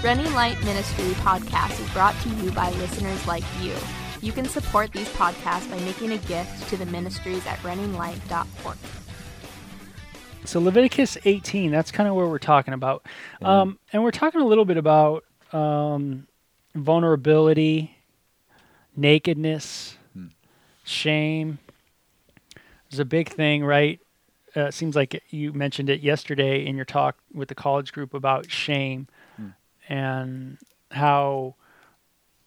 Running Light Ministry podcast is brought to you by listeners like you. You can support these podcasts by making a gift to the ministries at runninglight.org. So Leviticus 18, that's kind of where we're talking about. Um, and we're talking a little bit about um, vulnerability, nakedness, shame. There's a big thing, right? Uh, it seems like you mentioned it yesterday in your talk with the college group about shame and how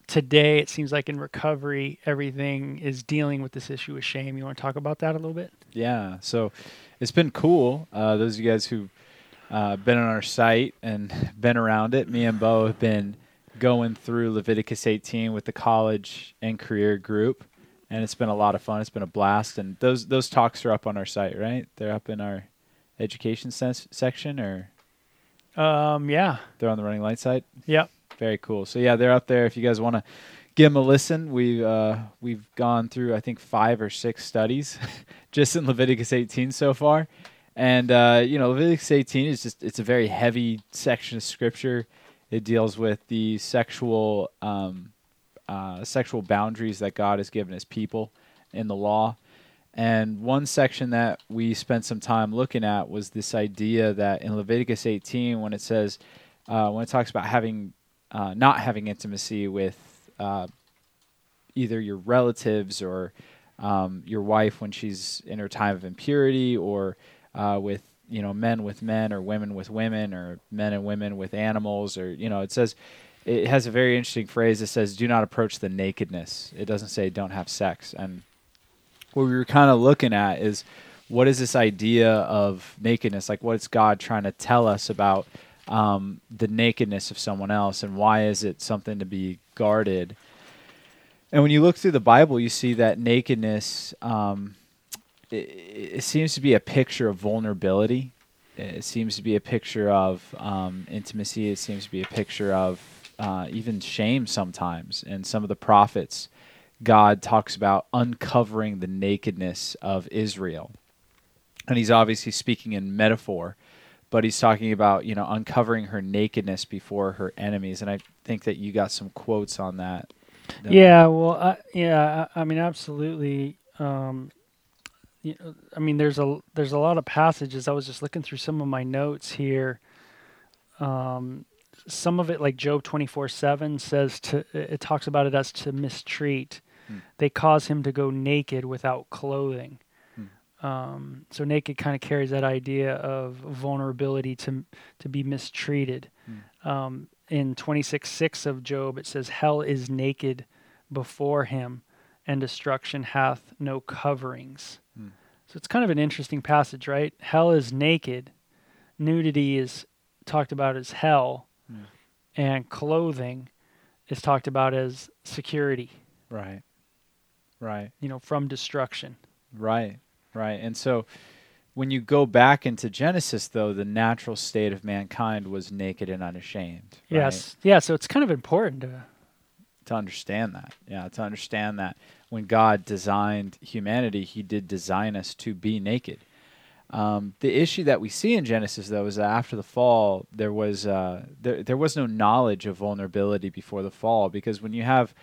today it seems like in recovery everything is dealing with this issue of shame. You want to talk about that a little bit? Yeah, so it's been cool. Uh, those of you guys who've uh, been on our site and been around it, me and Bo have been going through Leviticus 18 with the college and career group, and it's been a lot of fun. It's been a blast, and those those talks are up on our site, right? They're up in our education section, or Um, yeah. they're on the Running Light site. Yep. Very cool. So yeah, they're up there. If you guys want to give them a listen, we've uh, we've gone through I think five or six studies just in Leviticus 18 so far, and uh, you know Leviticus 18 is just it's a very heavy section of scripture. It deals with the sexual um, uh, sexual boundaries that God has given His people in the law. And one section that we spent some time looking at was this idea that in Leviticus 18, when it says, uh, when it talks about having, uh, not having intimacy with uh, either your relatives or um, your wife when she's in her time of impurity, or uh, with you know men with men or women with women or men and women with animals, or you know, it says it has a very interesting phrase that says, "Do not approach the nakedness." It doesn't say don't have sex, and what we were kind of looking at is what is this idea of nakedness? Like, what is God trying to tell us about um, the nakedness of someone else, and why is it something to be guarded? And when you look through the Bible, you see that nakedness. Um, it, it seems to be a picture of vulnerability. It seems to be a picture of um, intimacy. It seems to be a picture of uh, even shame sometimes. And some of the prophets, God talks about uncovering the nakedness of Israel. And he's obviously speaking in metaphor, but he's talking about, you know, uncovering her nakedness before her enemies. And I think that you got some quotes on that. Yeah, well, I, yeah, I, I mean, absolutely. Um, you know, I mean, there's a there's a lot of passages. I was just looking through some of my notes here. Um, some of it, like Job twenty four seven, says to it talks about it as to mistreat. Hmm. They cause him to go naked without clothing. Hmm. Um, so naked kind of carries that idea of vulnerability to to be mistreated. Hmm. Um, in twenty six six of Job, it says, "Hell is naked before him, and destruction hath no coverings." So it's kind of an interesting passage, right? Hell is naked, nudity is talked about as hell, and clothing is talked about as security, Right. Right. you know, from destruction. Right, right. And so when you go back into Genesis, though, the natural state of mankind was naked and unashamed. right? Yes. Yeah, so it's kind of important to To understand that. Yeah, to understand that when God designed humanity, he did design us to be naked. Um, the issue that we see in Genesis, though, is that after the fall, there was uh, there there was no knowledge of vulnerability before the fall, because when you have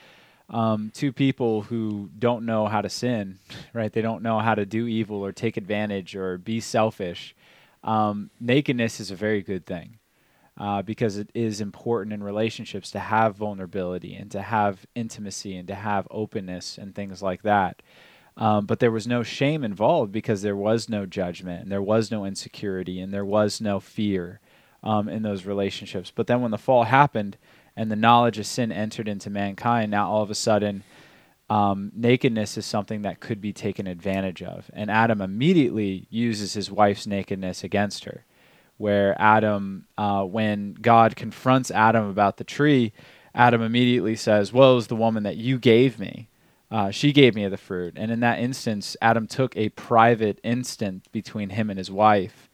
um, two people who don't know how to sin, right? They don't know how to do evil or take advantage or be selfish. Um, nakedness is a very good thing uh, because it is important in relationships to have vulnerability and to have intimacy and to have openness and things like that. Um, but there was no shame involved because there was no judgment and there was no insecurity and there was no fear um, in those relationships. But then when the fall happened and the knowledge of sin entered into mankind, now all of a sudden, um, nakedness is something that could be taken advantage of. And Adam immediately uses his wife's nakedness against her. Where Adam, uh, when God confronts Adam about the tree, Adam immediately says, Woe is the woman that you gave me. Uh, she gave me the fruit. And in that instance, Adam took a private instant between him and his wife,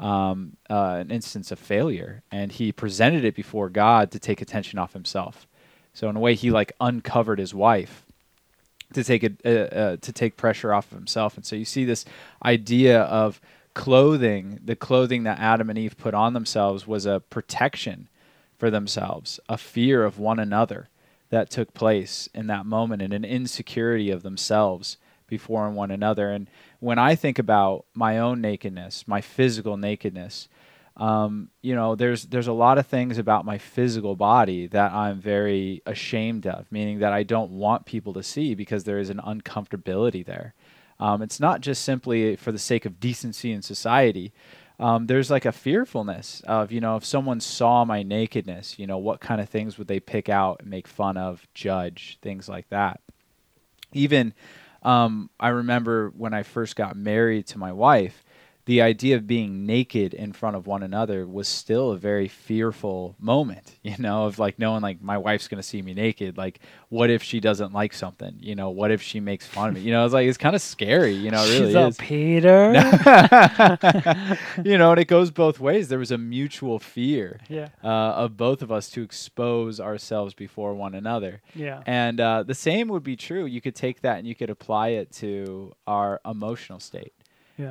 um, uh, an instance of failure, and he presented it before God to take attention off himself. So in a way, he like uncovered his wife to take it uh, uh, to take pressure off of himself. And so you see this idea of clothing, the clothing that Adam and Eve put on themselves was a protection for themselves, a fear of one another that took place in that moment, and an insecurity of themselves before one another. And when I think about my own nakedness, my physical nakedness, um, you know, there's there's a lot of things about my physical body that I'm very ashamed of, meaning that I don't want people to see because there is an uncomfortability there. Um, it's not just simply for the sake of decency in society. Um, there's like a fearfulness of, you know, if someone saw my nakedness, you know, what kind of things would they pick out and make fun of, judge, things like that. Even um, I remember when I first got married to my wife, the idea of being naked in front of one another was still a very fearful moment, you know, of like knowing like my wife's going to see me naked. Like, what if she doesn't like something? You know, what if she makes fun of me? You know, it's like, it's kind of scary, you know, it really She's is. a Peter. you know, and it goes both ways. There was a mutual fear yeah. uh, of both of us to expose ourselves before one another. Yeah. And uh, the same would be true. You could take that and you could apply it to our emotional state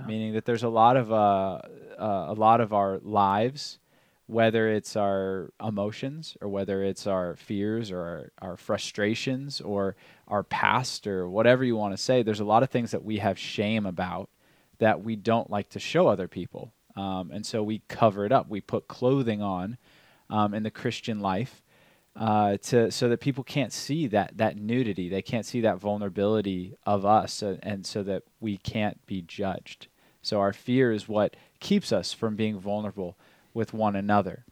Meaning that there's a lot of uh, uh, a lot of our lives, whether it's our emotions or whether it's our fears or our, our frustrations or our past or whatever you want to say. There's a lot of things that we have shame about that we don't like to show other people, um, and so we cover it up. We put clothing on um, in the Christian life. Uh, to so that people can't see that that nudity, they can't see that vulnerability of us, uh, and so that we can't be judged. So our fear is what keeps us from being vulnerable with one another.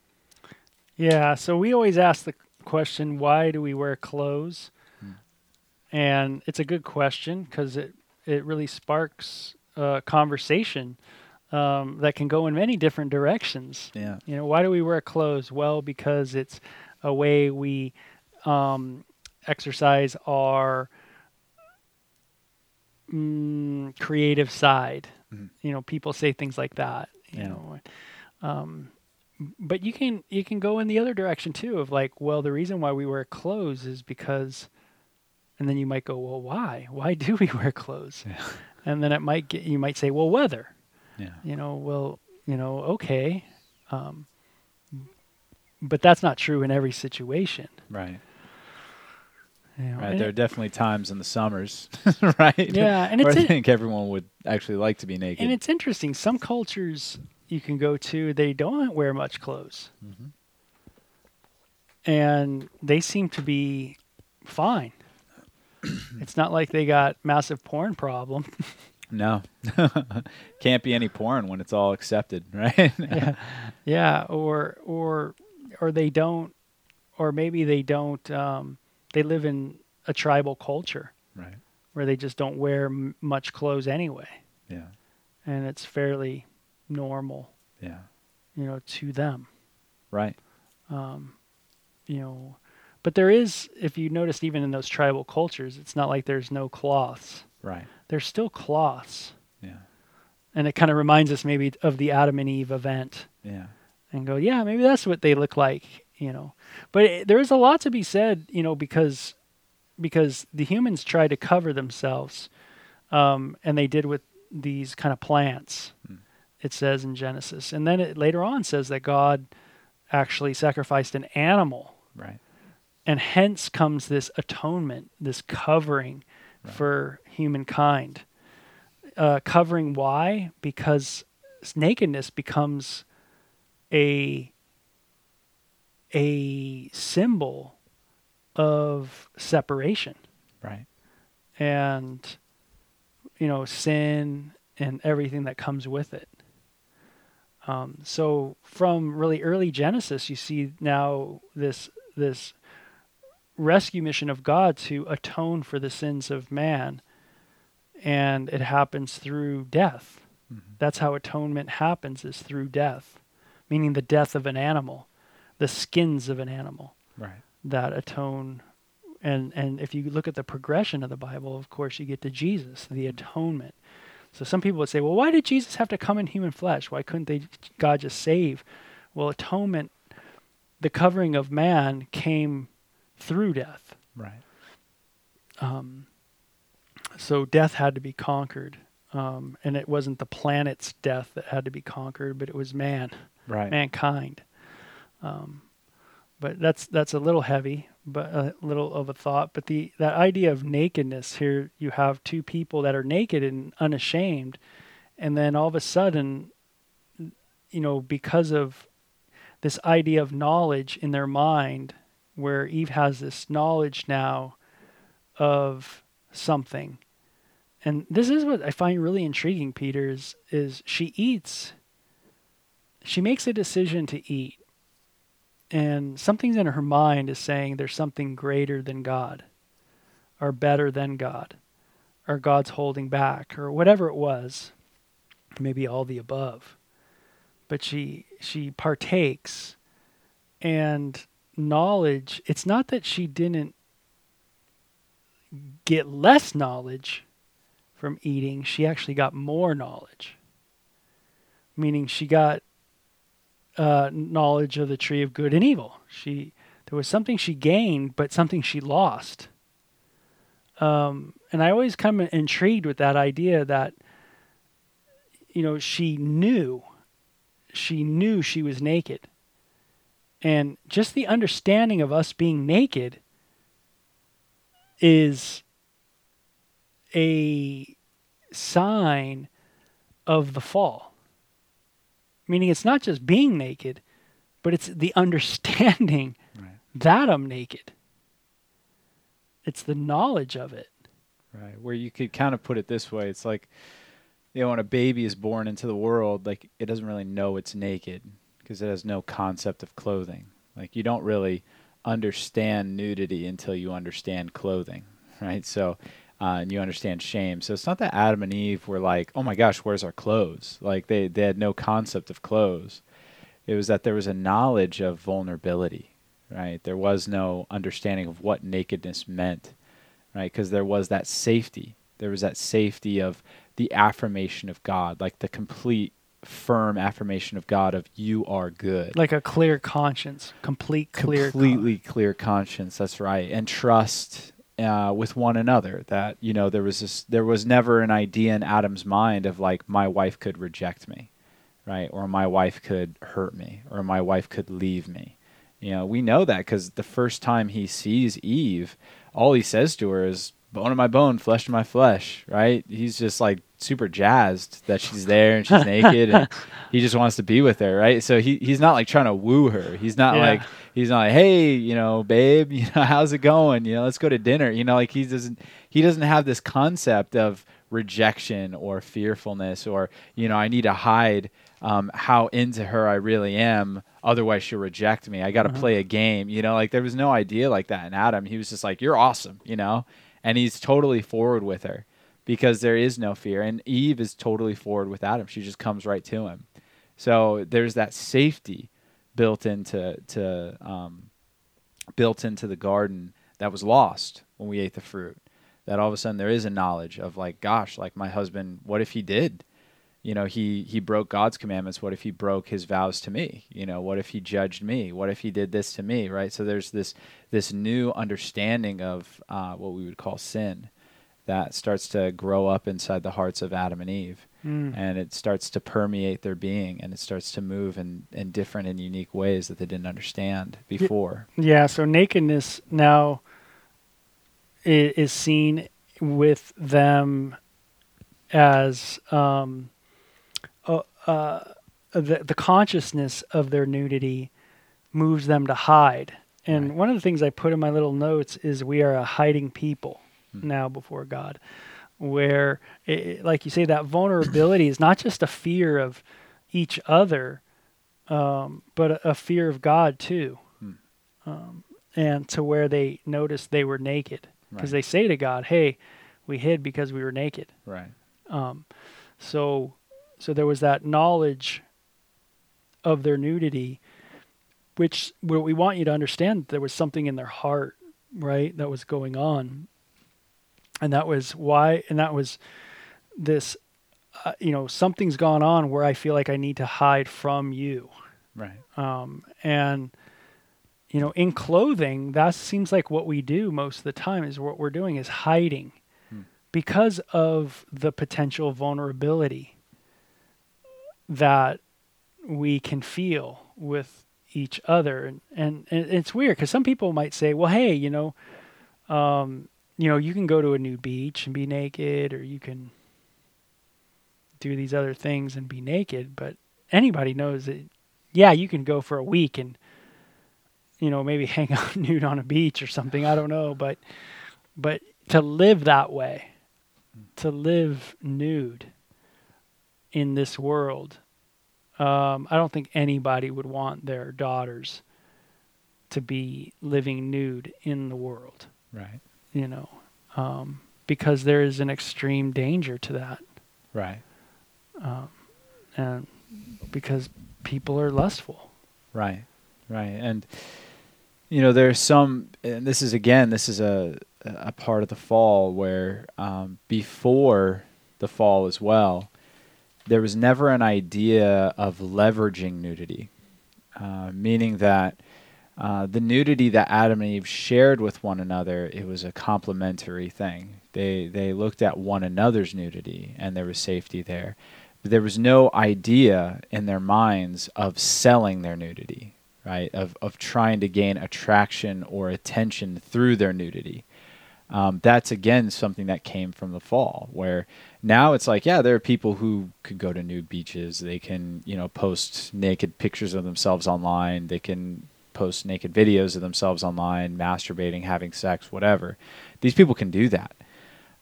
Yeah, so we always ask the question, why do we wear clothes? Hmm. And it's a good question because it, it really sparks a conversation um, that can go in many different directions. Yeah. You know, why do we wear clothes? Well, because it's a way we um, exercise our mm, creative side. Mhm. You know, people say things like that. You Yeah. know, um, but you can you can go in the other direction too of like, well, the reason why we wear clothes is because, and then you might go, well, why? Why do we wear clothes? Yeah. And then it might get you might say, well, weather Yeah. you know, well, you know, okay. Um, but that's not true in every situation. Right. You know, Right. There are definitely times in the summers, right? Yeah, and I in- think everyone would actually like to be naked. and it's interesting. Some cultures you can go to, they don't wear much clothes, Mhm. and they seem to be fine. it's not like they got massive porn problem. no, can't be any porn when it's all accepted, right? yeah, yeah, or or or they don't, or maybe they don't. Um, they live in a tribal culture. right. where they just don't wear m- much clothes anyway, Yeah. and it's fairly normal, Yeah. you know, to them. Right. Um, you know, but there is, if you noticed, even in those tribal cultures, it's not like there's no cloths. Right. There's still cloths, Yeah. and it kind of reminds us maybe of the Adam and Eve event, Yeah. And go, yeah, maybe that's what they look like, you know. But it, there is a lot to be said, you know, because because the humans tried to cover themselves, um, and they did with these kind of plants. Hmm. It says in Genesis, and then it later on says that God actually sacrificed an animal, Right. and hence comes this atonement, this covering Right. for humankind. Uh, covering why? Because nakedness becomes a a symbol of separation. Right. and you know sin and everything that comes with it. Um, so from really early genesis you see now this this rescue mission of god to atone for the sins of man. And it happens through death. Mhm. that's how atonement happens is through death meaning the death of an animal the skins of an animal Right. that atone. And and if you look at the progression of the bible of course you get to jesus the atonement. So some people would say well why did jesus have to come in human flesh? Why couldn't they god just save? Well atonement the covering of man came through death. Right. um, so death had to be conquered. Um, and it wasn't the planet's death that had to be conquered but it was man Right. mankind. Um, but that's that's a little heavy, but a little of a thought. But the that idea of nakedness here, you have two people that are naked and unashamed, and then all of a sudden, you know, because of this idea of knowledge in their mind, where Eve has this knowledge now of something. And this is what I find really intriguing, Peter, is, is she eats. She makes a decision to eat and something's in her mind is saying there's something greater than God or better than God or God's holding back or whatever it was maybe all the above. But she she partakes and knowledge it's not that she didn't get less knowledge from eating she actually got more knowledge. Meaning she got uh, knowledge of the tree of good and evil. She there was something she gained, but something she lost. Um, and I always come intrigued with that idea that you know she knew she knew she was naked and just the understanding of us being naked is a sign of the fall Meaning it's not just being naked, but it's the understanding right. that I'm naked. It's the knowledge of it. Right. Where you could kind of put it this way it's like, you know, when a baby is born into the world, like it doesn't really know it's naked because it has no concept of clothing. Like you don't really understand nudity until you understand clothing, right? So uh, and you understand shame. So it's not that Adam and Eve were like, "Oh my gosh, where's our clothes?" Like they they had no concept of clothes. It was that there was a knowledge of vulnerability, right? There was no understanding of what nakedness meant, right? Because there was that safety. There was that safety of the affirmation of God, like the complete firm affirmation of God of you are good. Like a clear conscience, complete clear completely con- clear conscience, that's right. And trust uh, with one another. That you know there was this, there was never an idea in Adam's mind of like my wife could reject me, right? Or my wife could hurt me, or my wife could leave me. You know, we know that because the first time he sees Eve, all he says to her is bone of my bone, flesh of my flesh, right? He's just like super jazzed that she's there and she's naked and he just wants to be with her, right? So he he's not like trying to woo her. He's not yeah. like he's not like, "Hey, you know, babe, you know, how's it going? You know, let's go to dinner." You know, like he doesn't he doesn't have this concept of rejection or fearfulness or, you know, I need to hide um, how into her I really am. Otherwise, she'll reject me. I got to uh-huh. play a game. You know, like there was no idea like that in Adam. He was just like, "You're awesome," you know, and he's totally forward with her because there is no fear. And Eve is totally forward with Adam. She just comes right to him. So there's that safety built into to um, built into the garden that was lost when we ate the fruit. That all of a sudden there is a knowledge of like, gosh, like my husband, what if he did? You know, he he broke God's commandments. What if he broke his vows to me? You know, what if he judged me? What if he did this to me? Right. So there's this this new understanding of uh, what we would call sin that starts to grow up inside the hearts of Adam and Eve. Mm. And it starts to permeate their being and it starts to move in, in different and unique ways that they didn't understand before. Yeah, so nakedness now is seen with them as um, uh, the, the consciousness of their nudity moves them to hide. And right. one of the things I put in my little notes is we are a hiding people mm-hmm. now before God, where, it, like you say, that vulnerability is not just a fear of each other, um, but a, a, fear of God too. Mm. Um, and to where they noticed they were naked because right. they say to God, "Hey, we hid because we were naked." Right. Um, so, so there was that knowledge of their nudity, which what we want you to understand there was something in their heart, right, that was going on, and that was why and that was this uh, you know something's gone on where i feel like i need to hide from you. Right. Um, and you know in clothing that seems like what we do most of the time is what we're doing is hiding hmm. because of the potential vulnerability that we can feel with each other. And and, it's weird because some people might say well hey you know um, you know you can go to a nude beach and be naked or you can do these other things and be naked but anybody knows that yeah you can go for a week and you know maybe hang out nude on a beach or something i don't know but but to live that way to live nude in this world um, I don't think anybody would want their daughters to be living nude in the world. Right. You know, um, because there is an extreme danger to that. Right. Um, and because people are lustful. Right. Right. And you know, there's some, and this is again, this is a a part of the fall where um, before the fall as well, there was never an idea of leveraging nudity, uh, meaning that uh, the nudity that Adam and Eve shared with one another, it was a complementary thing. They they looked at one another's nudity, and there was safety there. But there was no idea in their minds of selling their nudity, right? Of of trying to gain attraction or attention through their nudity. Um, that's again something that came from the fall, where now it's like, yeah, there are people who could go to nude beaches. They can, you know, post naked pictures of themselves online. They can post naked videos of themselves online, masturbating, having sex, whatever. These people can do that,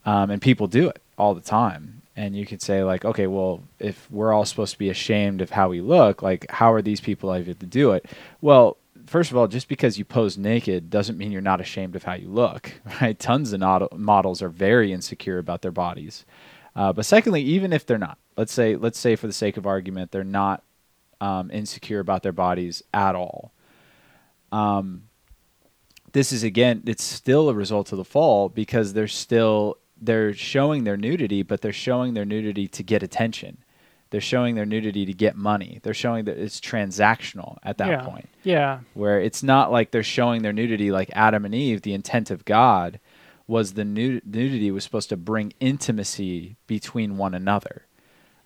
um, and people do it all the time. And you could say like, okay, well, if we're all supposed to be ashamed of how we look, like, how are these people able to do it? Well, first of all, just because you pose naked doesn't mean you're not ashamed of how you look, right? Tons of models are very insecure about their bodies. Uh, but secondly, even if they're not, let's say let's say for the sake of argument, they're not um, insecure about their bodies at all. Um, this is again, it's still a result of the fall because they're still they're showing their nudity, but they're showing their nudity to get attention. They're showing their nudity to get money. They're showing that it's transactional at that yeah. point. Yeah. Where it's not like they're showing their nudity like Adam and Eve, the intent of God was the nudity was supposed to bring intimacy between one another.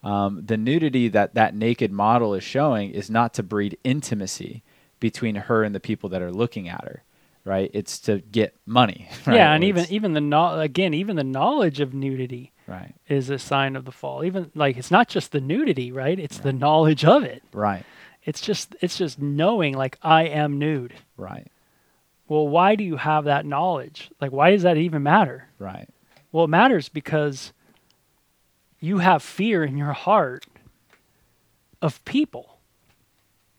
Um, the nudity that that naked model is showing is not to breed intimacy between her and the people that are looking at her, right? It's to get money. Right? Yeah, and even even the no- again even the knowledge of nudity right is a sign of the fall. Even like it's not just the nudity, right? It's right. the knowledge of it. Right. It's just it's just knowing like I am nude. Right. Well, why do you have that knowledge? Like, why does that even matter? Right. Well, it matters because you have fear in your heart of people.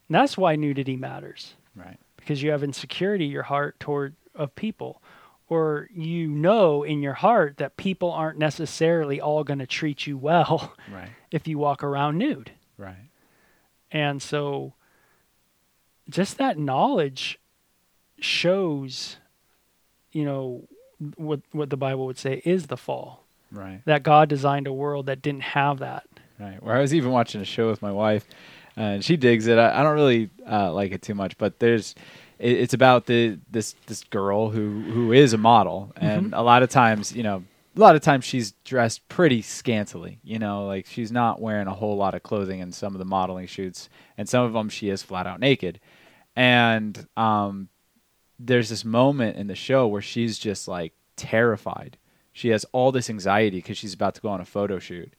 And that's why nudity matters. Right. Because you have insecurity in your heart toward of people. Or you know in your heart that people aren't necessarily all going to treat you well right. if you walk around nude. Right. And so just that knowledge shows, you know, what what the Bible would say is the fall. Right. That God designed a world that didn't have that. Right. Where I was even watching a show with my wife, and she digs it. I, I don't really uh, like it too much, but there's it, it's about the this this girl who who is a model, and mm-hmm. a lot of times, you know, a lot of times she's dressed pretty scantily. You know, like she's not wearing a whole lot of clothing in some of the modeling shoots, and some of them she is flat out naked. And um, there's this moment in the show where she's just like terrified. She has all this anxiety because she's about to go on a photo shoot.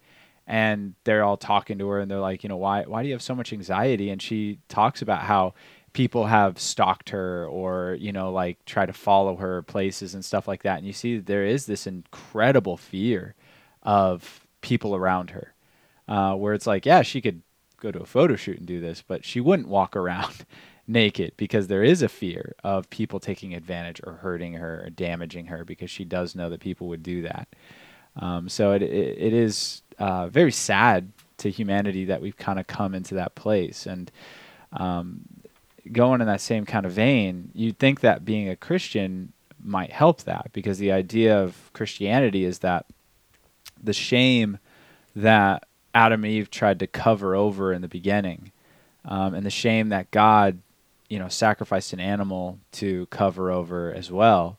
And they're all talking to her and they're like, you know, why why do you have so much anxiety? And she talks about how people have stalked her or, you know, like try to follow her places and stuff like that. And you see there is this incredible fear of people around her. Uh, where it's like, yeah, she could go to a photo shoot and do this, but she wouldn't walk around naked because there is a fear of people taking advantage or hurting her or damaging her because she does know that people would do that. Um, so it, it, it is uh, very sad to humanity that we've kind of come into that place. And um, going in that same kind of vein, you'd think that being a Christian might help that because the idea of Christianity is that the shame that Adam and Eve tried to cover over in the beginning um, and the shame that God you know sacrificed an animal to cover over as well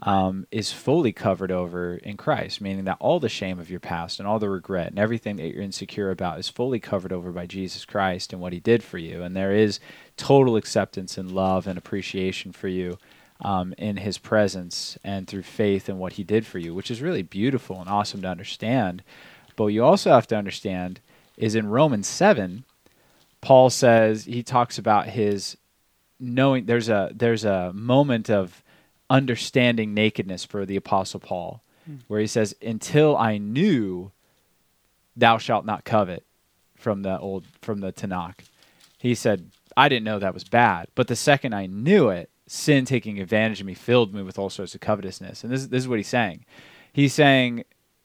um, is fully covered over in Christ, meaning that all the shame of your past and all the regret and everything that you're insecure about is fully covered over by Jesus Christ and what He did for you. And there is total acceptance and love and appreciation for you um, in His presence and through faith in what He did for you, which is really beautiful and awesome to understand. But you also have to understand is in Romans 7, Paul says, he talks about his knowing there's a there's a moment of understanding nakedness for the apostle Paul mm. where he says until I knew thou shalt not covet from the old from the Tanakh. He said I didn't know that was bad but the second I knew it sin taking advantage of me filled me with all sorts of covetousness. And this this is what he's saying. He's saying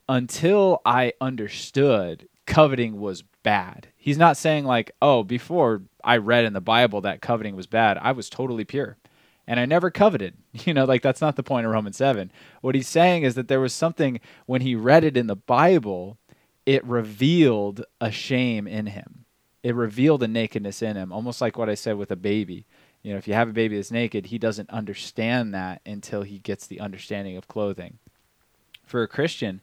until I understood coveting was bad. He's not saying like oh before I read in the Bible that coveting was bad I was totally pure and I never coveted. You know, like that's not the point of Romans 7. What he's saying is that there was something when he read it in the Bible, it revealed a shame in him. It revealed a nakedness in him, almost like what I said with a baby. You know, if you have a baby that's naked, he doesn't understand that until he gets the understanding of clothing. For a Christian,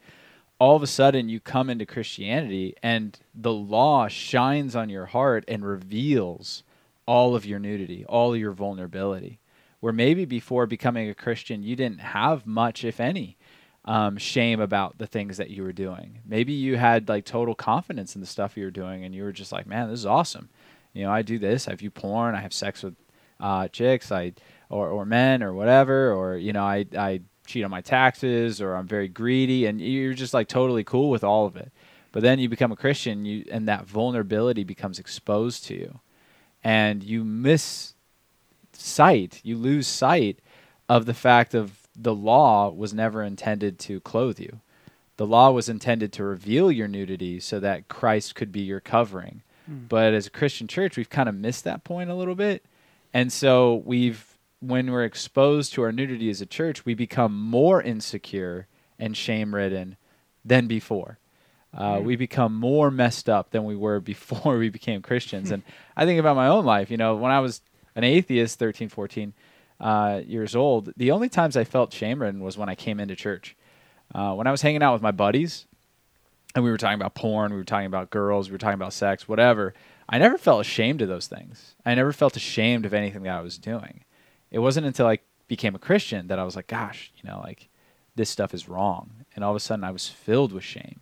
all of a sudden you come into Christianity and the law shines on your heart and reveals all of your nudity, all of your vulnerability where maybe before becoming a Christian, you didn't have much, if any, um, shame about the things that you were doing. Maybe you had like total confidence in the stuff you were doing, and you were just like, "Man, this is awesome." You know, I do this. I view porn. I have sex with uh, chicks. I or or men or whatever. Or you know, I I cheat on my taxes, or I'm very greedy, and you're just like totally cool with all of it. But then you become a Christian, you and that vulnerability becomes exposed to you, and you miss sight, you lose sight of the fact of the law was never intended to clothe you. The law was intended to reveal your nudity so that Christ could be your covering. Mm. But as a Christian church, we've kind of missed that point a little bit. And so we've when we're exposed to our nudity as a church, we become more insecure and shame ridden than before. Uh. We become more messed up than we were before we became Christians. and I think about my own life. You know, when I was an atheist, 13, 14 uh, years old, the only times I felt shame ridden was when I came into church. Uh, when I was hanging out with my buddies and we were talking about porn, we were talking about girls, we were talking about sex, whatever, I never felt ashamed of those things. I never felt ashamed of anything that I was doing. It wasn't until I became a Christian that I was like, gosh, you know, like this stuff is wrong. And all of a sudden I was filled with shame.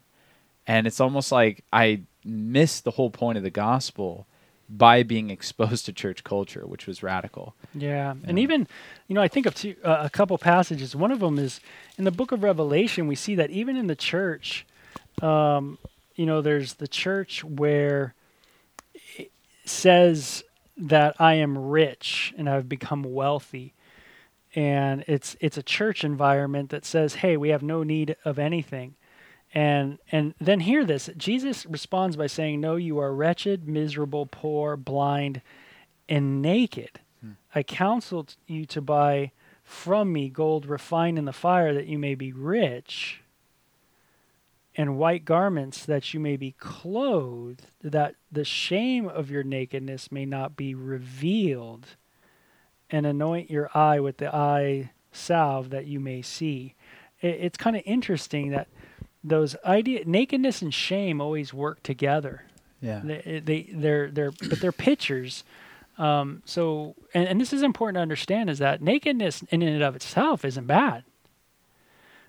And it's almost like I missed the whole point of the gospel by being exposed to church culture, which was radical. Yeah, and even, you know, I think of two, uh, a couple passages. One of them is in the book of Revelation. We see that even in the church, um, you know, there's the church where it says that I am rich and I've become wealthy. And it's it's a church environment that says, "Hey, we have no need of anything." And and then hear this. Jesus responds by saying, "No, you are wretched, miserable, poor, blind, and naked. Hmm. I counsel you to buy from me gold refined in the fire that you may be rich." And white garments that you may be clothed, that the shame of your nakedness may not be revealed, and anoint your eye with the eye salve that you may see. it's kind of interesting that those idea nakedness and shame always work together. Yeah. They, they they're they're but they're pictures. Um, so and, and this is important to understand is that nakedness in and of itself isn't bad.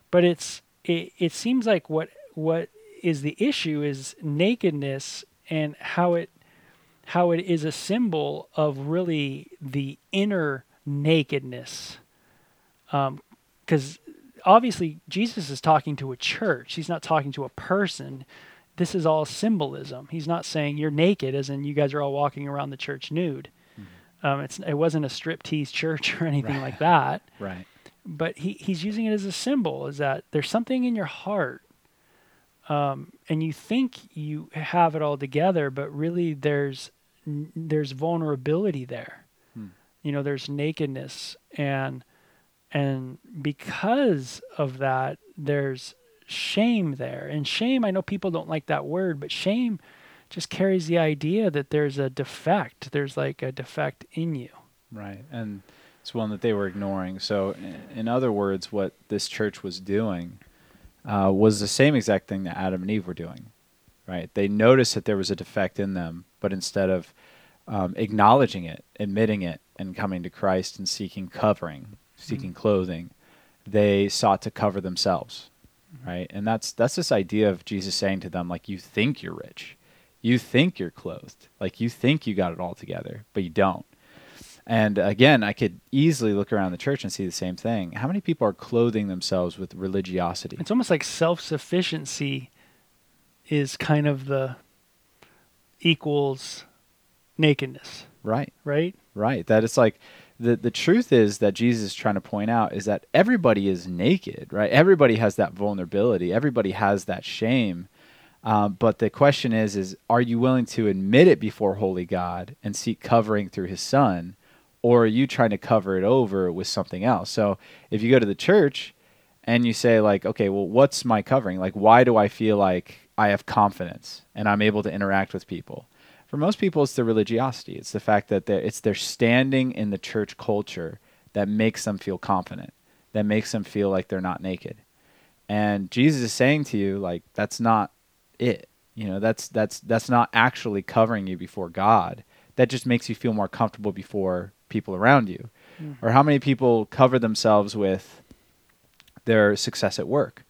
But it's it, it seems like what what is the issue is nakedness and how it how it is a symbol of really the inner nakedness because um, obviously Jesus is talking to a church. He's not talking to a person. This is all symbolism. He's not saying you're naked, as in you guys are all walking around the church nude. Mm-hmm. Um, it's it wasn't a striptease church or anything right. like that. Right. But he he's using it as a symbol. Is that there's something in your heart, um, and you think you have it all together, but really there's there's vulnerability there. Hmm. You know, there's nakedness and and because of that, there's shame there. And shame, I know people don't like that word, but shame just carries the idea that there's a defect. There's like a defect in you. Right. And It's one that they were ignoring. So, in, in other words, what this church was doing uh, was the same exact thing that Adam and Eve were doing, right? They noticed that there was a defect in them, but instead of um, acknowledging it, admitting it, and coming to Christ and seeking covering, seeking mm-hmm. clothing, they sought to cover themselves, mm-hmm. right? And that's that's this idea of Jesus saying to them, like, you think you're rich, you think you're clothed, like you think you got it all together, but you don't. And again, I could easily look around the church and see the same thing. How many people are clothing themselves with religiosity? It's almost like self sufficiency is kind of the equals nakedness. Right. Right? Right. That it's like the the truth is that Jesus is trying to point out is that everybody is naked, right? Everybody has that vulnerability. Everybody has that shame. Um, but the question is, is are you willing to admit it before holy God and seek covering through His Son, or are you trying to cover it over with something else? So if you go to the church and you say like, okay, well, what's my covering? Like, why do I feel like I have confidence and I'm able to interact with people? For most people, it's the religiosity. It's the fact that it's their standing in the church culture that makes them feel confident, that makes them feel like they're not naked. And Jesus is saying to you, like, that's not it. You know, that's that's that's not actually covering you before God. That just makes you feel more comfortable before people around you? Mm-hmm. Or how many people cover themselves with their success at work?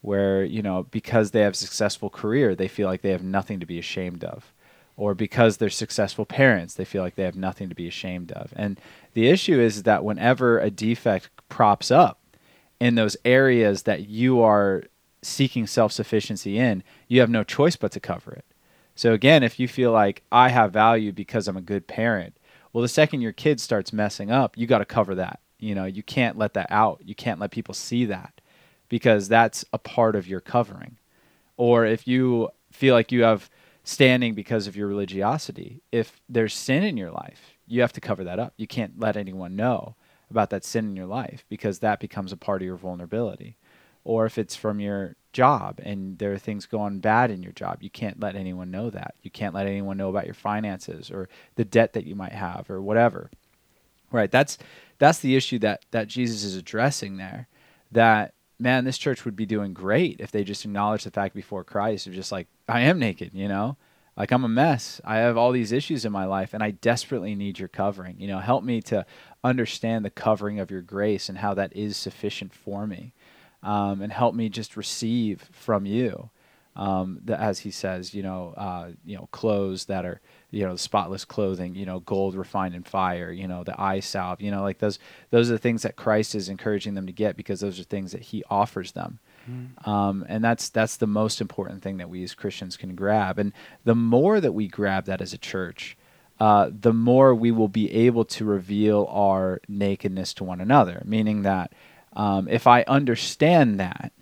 Where, you know, because they have a successful career, they feel like they have nothing to be ashamed of. Or because they're successful parents, they feel like they have nothing to be ashamed of. And the issue is that whenever a defect props up in those areas that you are seeking self sufficiency in, you have no choice but to cover it. So again, if you feel like I have value because I'm a good parent, well, the second your kid starts messing up, you got to cover that. You know, you can't let that out. You can't let people see that because that's a part of your covering. Or if you feel like you have standing because of your religiosity, if there's sin in your life, you have to cover that up. You can't let anyone know about that sin in your life because that becomes a part of your vulnerability. Or if it's from your job and there are things going bad in your job. You can't let anyone know that. You can't let anyone know about your finances or the debt that you might have or whatever. Right? That's that's the issue that that Jesus is addressing there. That man, this church would be doing great if they just acknowledged the fact before Christ of just like I am naked, you know? Like I'm a mess. I have all these issues in my life and I desperately need your covering. You know, help me to understand the covering of your grace and how that is sufficient for me um, and help me just receive from you. Um, the, as he says, you know, uh, you know, clothes that are, you know, spotless clothing, you know, gold refined in fire, you know, the eye salve, you know, like those, those are the things that Christ is encouraging them to get because those are things that He offers them, mm. um, and that's that's the most important thing that we as Christians can grab. And the more that we grab that as a church, uh, the more we will be able to reveal our nakedness to one another. Meaning that um, if I understand that,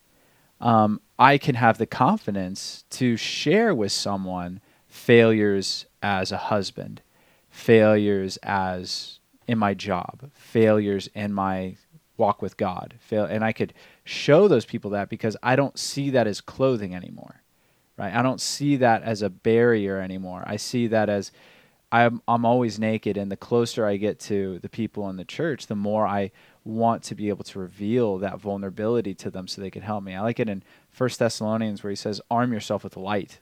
um, I can have the confidence to share with someone failures as a husband, failures as in my job, failures in my walk with God. Fail, and I could show those people that because I don't see that as clothing anymore. Right? I don't see that as a barrier anymore. I see that as I'm I'm always naked and the closer I get to the people in the church, the more I want to be able to reveal that vulnerability to them so they can help me. I like it in First Thessalonians where he says, "Arm yourself with light,"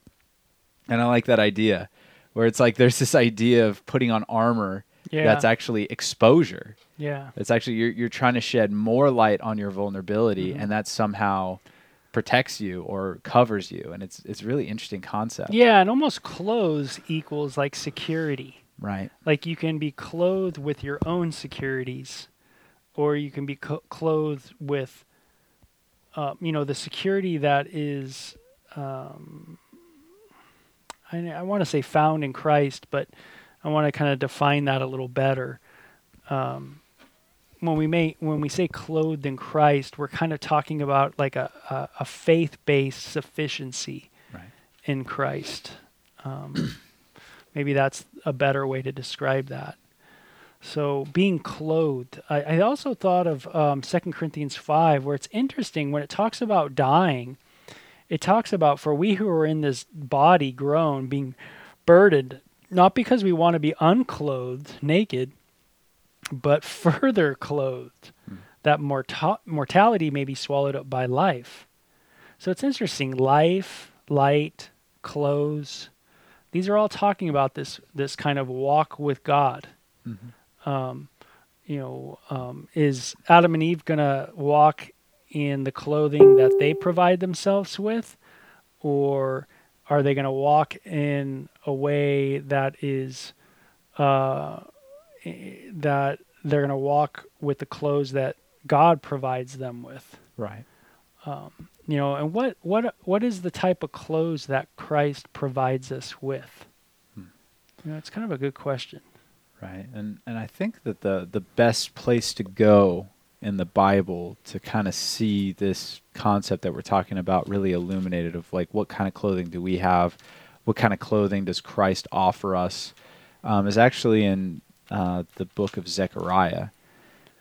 and I like that idea, where it's like there's this idea of putting on armor yeah. that's actually exposure. Yeah, it's actually you're you're trying to shed more light on your vulnerability, mm-hmm. and that somehow protects you or covers you, and it's it's really interesting concept. Yeah, and almost clothes equals like security. Right. Like you can be clothed with your own securities or you can be co- clothed with, uh, you know, the security that is, um, I, I want to say found in Christ, but I want to kind of define that a little better. Um, when we may when we say clothed in Christ, we're kind of talking about like a, a, a faith based sufficiency right. in Christ. Um, maybe that's a better way to describe that. So being clothed. I, I also thought of um, 2 Corinthians 5, where it's interesting when it talks about dying, it talks about for we who are in this body groan being burdened, not because we want to be unclothed, naked, but further clothed, that morta- mortality may be swallowed up by life. So it's interesting. Life, light, clothes. These are all talking about this this kind of walk with God. Um, you know, um, is Adam and Eve gonna walk in the clothing that they provide themselves with, or are they gonna walk in a way that is uh, Eh, that they're gonna walk with the clothes that God provides them with? Right. Um, you know and what what what is the type of clothes that christ provides us with hmm. you know it's kind of a good question Right. And and I think that the the best place to go in the Bible to kind of see this concept that we're talking about really illuminated of like what kind of clothing do we have, what kind of clothing does Christ offer us, um, is actually in uh, the book of Zechariah.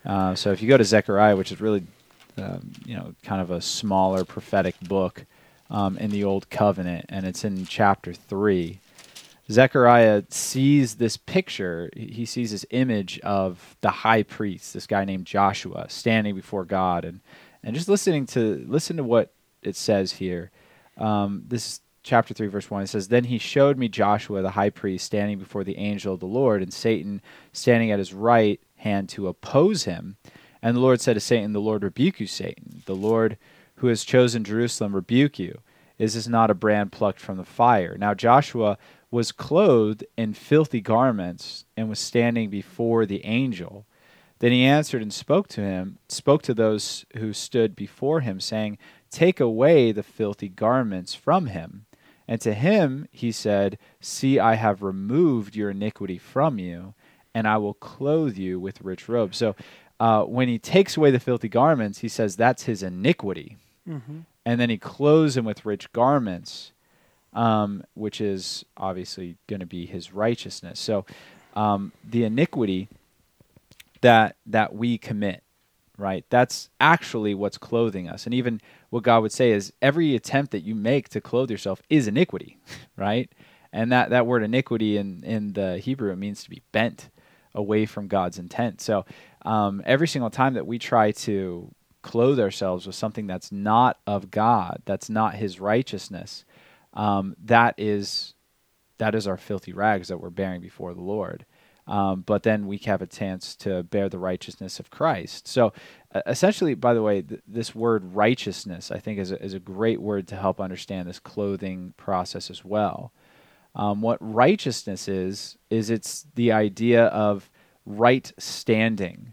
Uh, so if you go to Zechariah, which is really um, you know kind of a smaller prophetic book um, in the Old Covenant, and it's in chapter three. Zechariah sees this picture. he- sees this image of the high priest, this guy named Joshua, standing before God, and and just listening to listen to what it says here. Um, this is chapter three, verse one. It says, "Then he showed me Joshua, the high priest, standing before the angel of the Lord, and Satan standing at his right hand to oppose him. And the Lord said to Satan, The Lord rebuke you, Satan. The Lord who has chosen Jerusalem rebuke you. Is this not a brand plucked from the fire? Now Joshua was clothed in filthy garments and was standing before the angel. Then he answered and spoke to him, spoke to those who stood before him, saying, Take away the filthy garments from him. And to him he said, See, I have removed your iniquity from you, and I will clothe you with rich robes. So uh, when he takes away the filthy garments, he says that's his iniquity. And then he clothes him with rich garments, um, which is obviously going to be his righteousness. So um, the iniquity that that we commit right? That's actually what's clothing us. And even what god would say is every attempt that you make to clothe yourself is iniquity right? And that that word iniquity in in the hebrew it means to be bent away from god's intent. So um, every single time that we try to clothe ourselves with something that's not of god that's not his righteousness um, that is that is our filthy rags that we're bearing before the Lord. Um, but then we have a chance to bear the righteousness of Christ. So, uh, essentially, by the way, th- this word righteousness, I think, is a, is a great word to help understand this clothing process as well. Um, what righteousness is, is it's the idea of right standing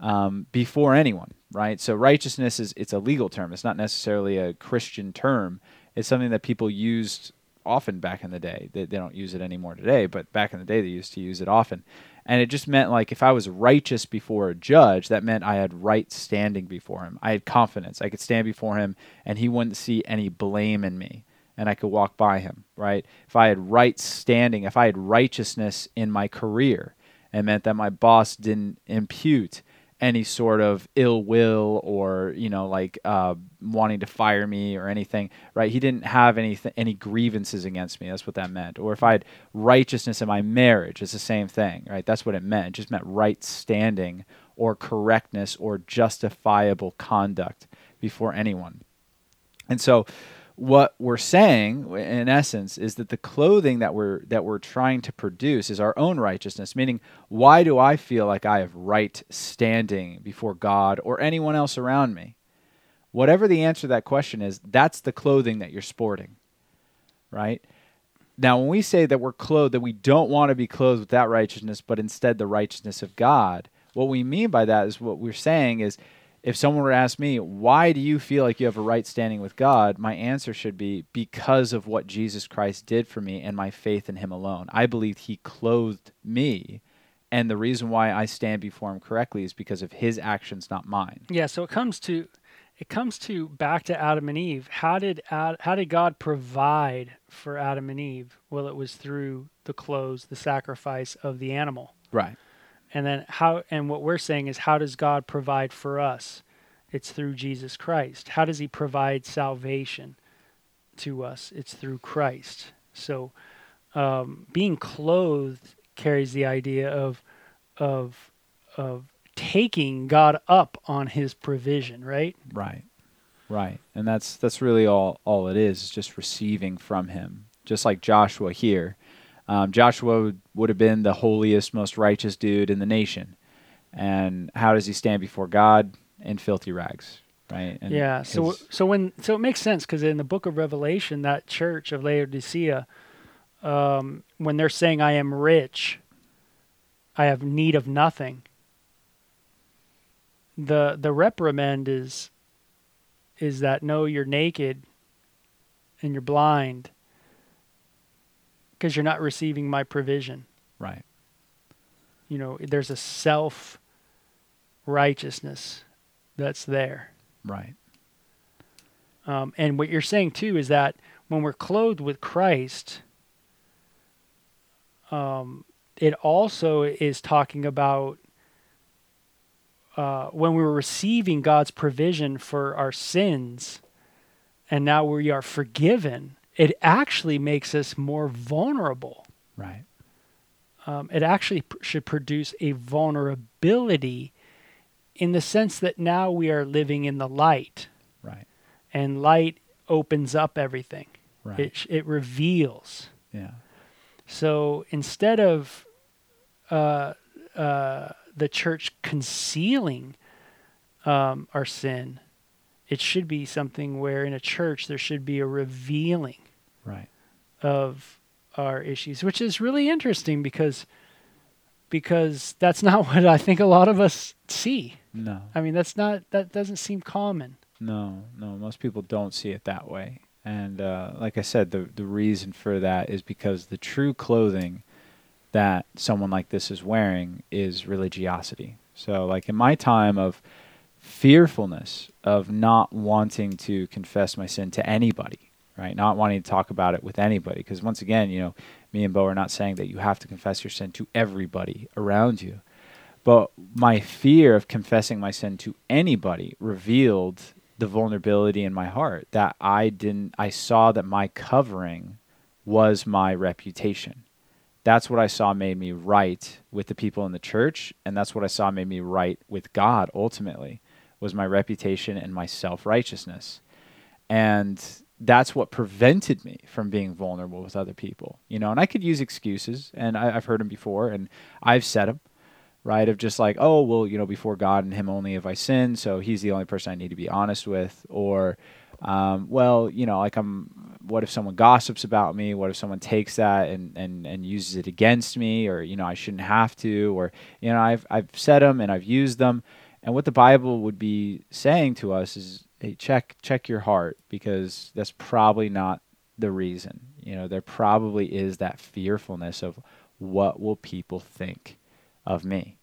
um, before anyone, right? So righteousness is it's a legal term. It's not necessarily a Christian term. It's something that people used often back in the day. They, they don't use it anymore today, but back in the day they used to use it often. And it just meant like if I was righteous before a judge, that meant I had right standing before him. I had confidence. I could stand before him and he wouldn't see any blame in me and I could walk by him, right? If I had right standing, if I had righteousness in my career, it meant that my boss didn't impute any sort of ill will or you know like uh, wanting to fire me or anything right? He didn't have any any grievances against me. That's what that meant. Or if i had righteousness in my marriage it's the same thing right? That's what it meant. It just meant right standing or correctness or justifiable conduct before anyone. And so what we're saying in essence is that the clothing that we're that we're trying to produce is our own righteousness meaning why do i feel like i have right standing before god or anyone else around me? Whatever the answer to that question is that's the clothing that you're sporting right? Now when we say that we're clothed that we don't want to be clothed with that righteousness but instead the righteousness of god what we mean by that is what we're saying is if someone were to ask me, why do you feel like you have a right standing with God? My answer should be because of what Jesus Christ did for me and my faith in him alone. I believe he clothed me. And the reason why I stand before him correctly is because of his actions, not mine. Yeah, so it comes to it comes to back to Adam and Eve. How did Ad, how did God provide for Adam and Eve? Well, it was through the clothes, the sacrifice of the animal. Right. And then how and what we're saying is how does God provide for us? It's through Jesus Christ. How does he provide salvation to us? It's through Christ. So um, being clothed carries the idea of of of taking God up on His provision, right? Right. Right. And that's that's really all all it is, is just receiving from him. Just like Joshua here. Um, Joshua would, would have been the holiest, most righteous dude in the nation. And how does he stand before God? In filthy rags, right? And yeah. So so when so it makes sense because in the book of Revelation, that church of Laodicea, um, when they're saying, "I am rich, I have need of nothing," the the reprimand is is that no, you're naked and you're blind because you're not receiving my provision. right. You know, there's a self righteousness that's there. Right. Um, and what you're saying too is that when we're clothed with Christ, um, it also is talking about uh, when we were receiving God's provision for our sins, and now we are forgiven. It actually makes us more vulnerable. Right. Um, it actually pr- should produce a vulnerability in the sense that now we are living in the light Right. and light opens up everything. Right. It sh- it reveals. yeah. So instead of uh, uh, the church concealing um, our sin, it should be something where in a church there should be a revealing Right. of our issues, which is really interesting because because that's not what I think a lot of us see. No. I mean, that's not that doesn't seem common. No, no, most people don't see it that way. And uh, like I said, the the reason for that is because the true clothing that someone like this is wearing is religiosity. So, like in my time of fearfulness of not wanting to confess my sin to anybody, right? Not wanting to talk about it with anybody, because once again, you know, me and Bo are not saying that you have to confess your sin to everybody around you. But my fear of confessing my sin to anybody revealed the vulnerability in my heart that I didn't, I saw that my covering was my reputation. That's what I saw made me right with the people in the church. And that's what I saw made me right with God ultimately was my reputation and my self righteousness. And that's what prevented me from being vulnerable with other people, you know. And I could use excuses, and I, I've heard them before, and I've said them, right? Of just like, oh, well, you know, before God and Him only have I sinned, so He's the only person I need to be honest with, or, um, well, you know, like I'm. What if someone gossips about me? What if someone takes that and, and, and uses it against me, or you know, I shouldn't have to, or you know, I've I've said them and I've used them, and what the Bible would be saying to us is, hey, check check your heart because that's probably not the reason. You know, there probably is that fearfulness of what will people think of me.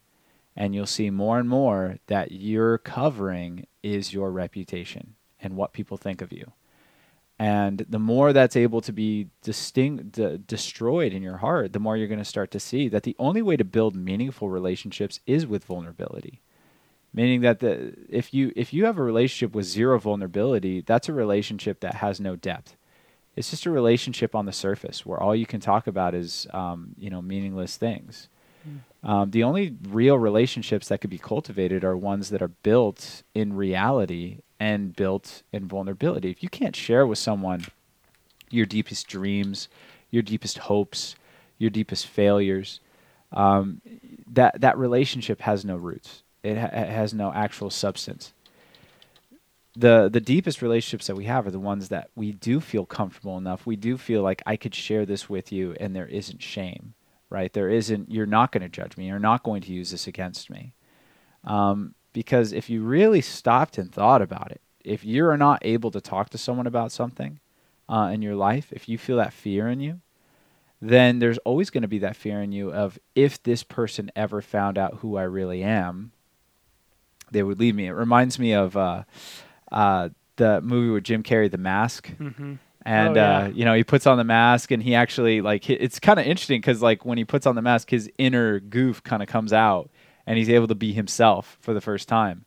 And you'll see more and more that your covering is your reputation and what people think of you. And the more that's able to be distinct, destroyed in your heart, the more you're going to start to see that the only way to build meaningful relationships is with vulnerability meaning that the if you if you have a relationship with zero vulnerability that's a relationship that has no depth. It's just a relationship on the surface where all you can talk about is um, you know meaningless things. Um, the only real relationships that could be cultivated are ones that are built in reality and built in vulnerability. If you can't share with someone your deepest dreams your deepest hopes your deepest failures um, that that relationship has no roots it, ha- it has no actual substance. The the deepest relationships that we have are the ones that we do feel comfortable enough. We do feel like I could share this with you, and there isn't shame, right? There isn't. You're not going to judge me. You're not going to use this against me. Um, because if you really stopped and thought about it, if you're not able to talk to someone about something uh, in your life, if you feel that fear in you, then there's always going to be that fear in you of if this person ever found out who I really am, they would leave me. It reminds me of uh, uh, the movie with Jim Carrey, The Mask. Mm-hmm. And Oh, yeah. uh, you know he puts on the mask, and he actually like it's kind of interesting because like when he puts on the mask, his inner goof kind of comes out, and he's able to be himself for the first time.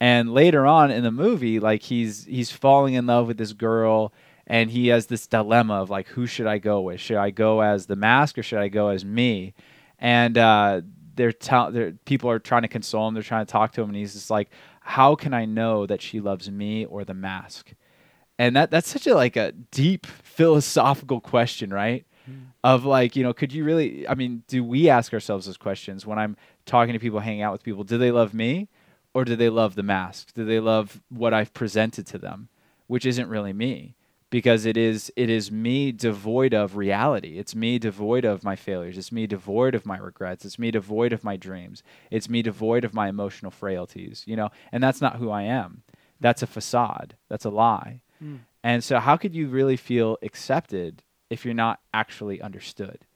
And later on in the movie, like he's he's falling in love with this girl, and he has this dilemma of like, who should I go with? Should I go as the mask or should I go as me? And uh, they're, tell they're people are trying to console him. They're trying to talk to him, and he's just like, "How can I know that she loves me or the mask?" And that that's such a like a deep philosophical question, right? Mm. Of like, you know, could you really? I mean, do we ask ourselves those questions when I'm talking to people, hanging out with people? Do they love me, or do they love the mask? Do they love what I've presented to them, which isn't really me? Because it is it is me devoid of reality. It's me devoid of my failures. It's me devoid of my regrets. It's me devoid of my dreams. It's me devoid of my emotional frailties, you know. And that's not who I am. That's a facade. That's a lie. Mm. And so how could you really feel accepted if you're not actually understood?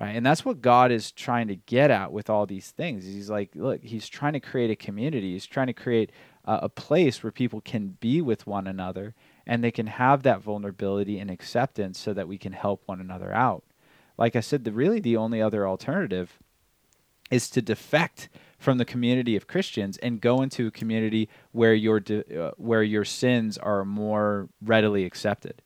Right? And that's what God is trying to get at with all these things. He's like, look, he's trying to create a community. He's trying to create uh, a place where people can be with one another and they can have that vulnerability and acceptance so that we can help one another out. Like I said, the really the only other alternative is to defect from the community of Christians and go into a community where your de- uh, where your sins are more readily accepted.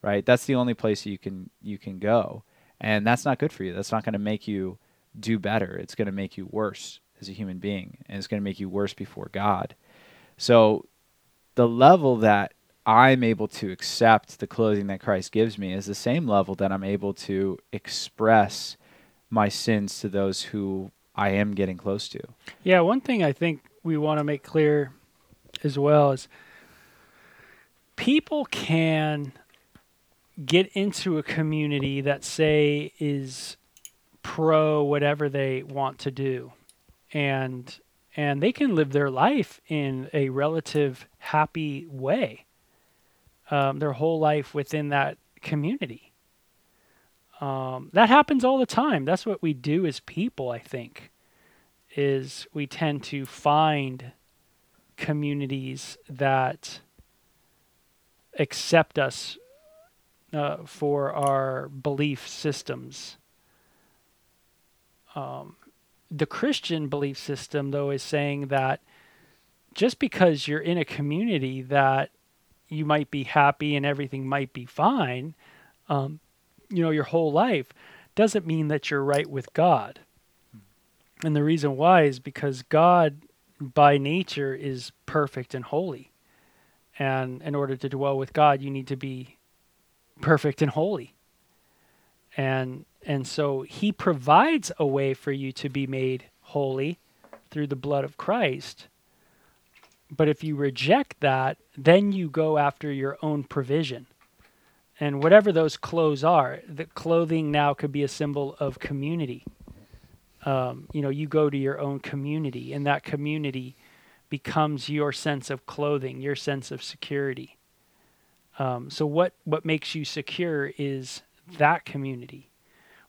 Right? That's the only place you can you can go. And that's not good for you. That's not going to make you do better. It's going to make you worse as a human being and it's going to make you worse before God. So the level that I'm able to accept the clothing that Christ gives me is the same level that I'm able to express my sins to those who I am getting close to. Yeah, one thing I think we want to make clear as well is people can get into a community that say is pro whatever they want to do and and they can live their life in a relative happy way um, their whole life within that community. Um, that happens all the time. That's what we do as people, I think, is we tend to find communities that accept us uh, for our belief systems. Um, the Christian belief system, though, is saying that just because you're in a community that you might be happy and everything might be fine, um, you know, your whole life, doesn't mean that you're right with God. And the reason why is because God, by nature, is perfect and holy. And in order to dwell with God, you need to be perfect and holy. And and so he provides a way for you to be made holy through the blood of Christ. But if you reject that, then you go after your own provision. And whatever those clothes are, the clothing now could be a symbol of community. Um, you know, you go to your own community, and that community becomes your sense of clothing, your sense of security. Um, so, what, what makes you secure is that community.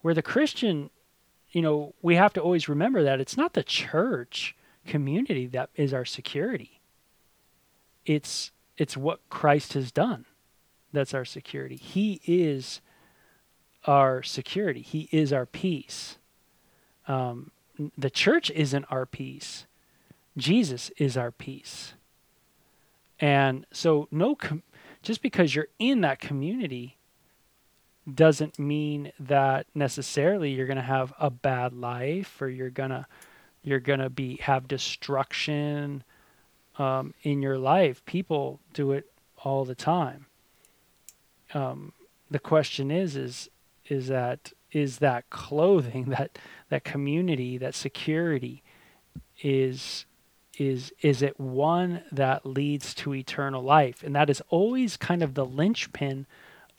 Where the Christian, you know, we have to always remember that it's not the church community that is our security it's it's what Christ has done. That's our security. He is our security. He is our peace. Um, the church isn't our peace. Jesus is our peace. And so, no, com- just because you're in that community doesn't mean that necessarily you're going to have a bad life or you're going to you're going to be have destruction um, in your life. People do it all the time. Um, the question is, is, is that is that clothing, that that community, that security, is is is it one that leads to eternal life? And that is always kind of the linchpin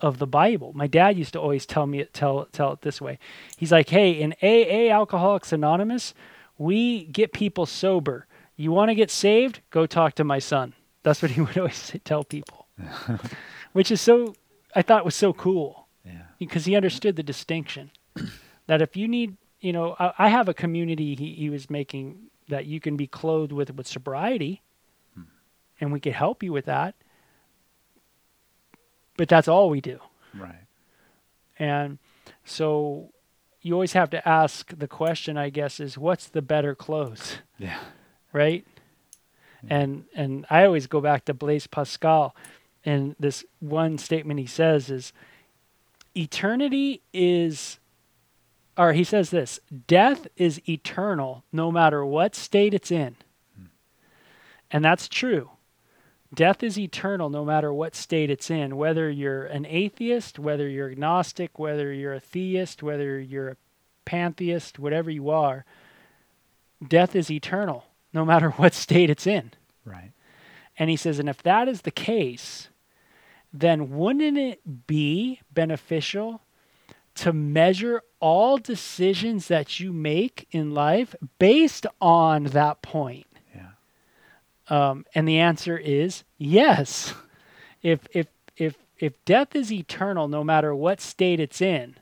of the Bible. My dad used to always tell me tell tell it this way. He's like, "Hey, in AA Alcoholics Anonymous, we get people sober you want to get saved? Go talk to my son. That's what he would always tell people, which is so, I thought was so cool. Yeah. Because he understood the distinction that if you need, you know, I, I have a community he, he, was making that you can be clothed with, with sobriety, hmm. and we could help you with that. But that's all we do. Right. And so you always have to ask the question, I guess, is what's the better clothes? Yeah right? Hmm. And and I always go back to Blaise Pascal, and this one statement he says is, eternity is or he says this death is eternal no matter what state it's in. Hmm. And that's true. Death is eternal no matter what state it's in, whether you're an atheist, whether you're agnostic, whether you're a theist, whether you're a pantheist, whatever you are. Death is eternal no matter what state it's in. Right. And he says, and if that is the case, then wouldn't it be beneficial to measure all decisions that you make in life based on that point? Yeah. Um, and the answer is yes. If if if if death is eternal, no matter what state it's in,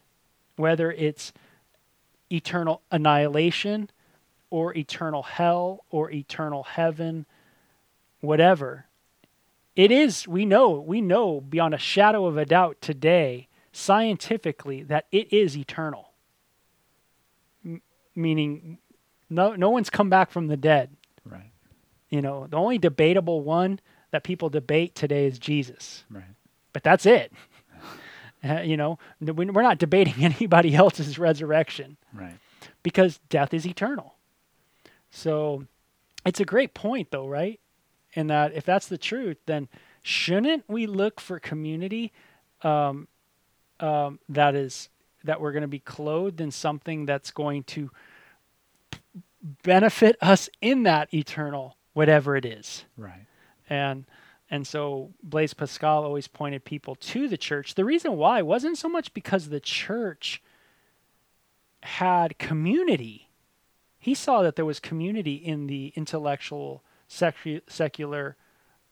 whether it's eternal annihilation, or eternal hell, or eternal heaven, whatever, it is. We know. We know beyond a shadow of a doubt today, scientifically, that it is eternal. M- meaning, no no one's come back from the dead. Right. You know, the only debatable one that people debate today is Jesus. Right. But that's it. Uh, you know, we're not debating anybody else's resurrection Right. because death is eternal. So it's a great point, though, right? In that if that's the truth, then shouldn't we look for community um, um, that is that we're going to be clothed in something that's going to benefit us in that eternal whatever it is? Right. and and so Blaise Pascal always pointed people to the church. The reason why wasn't so much because the church had community. He saw that there was community in the intellectual secu- secular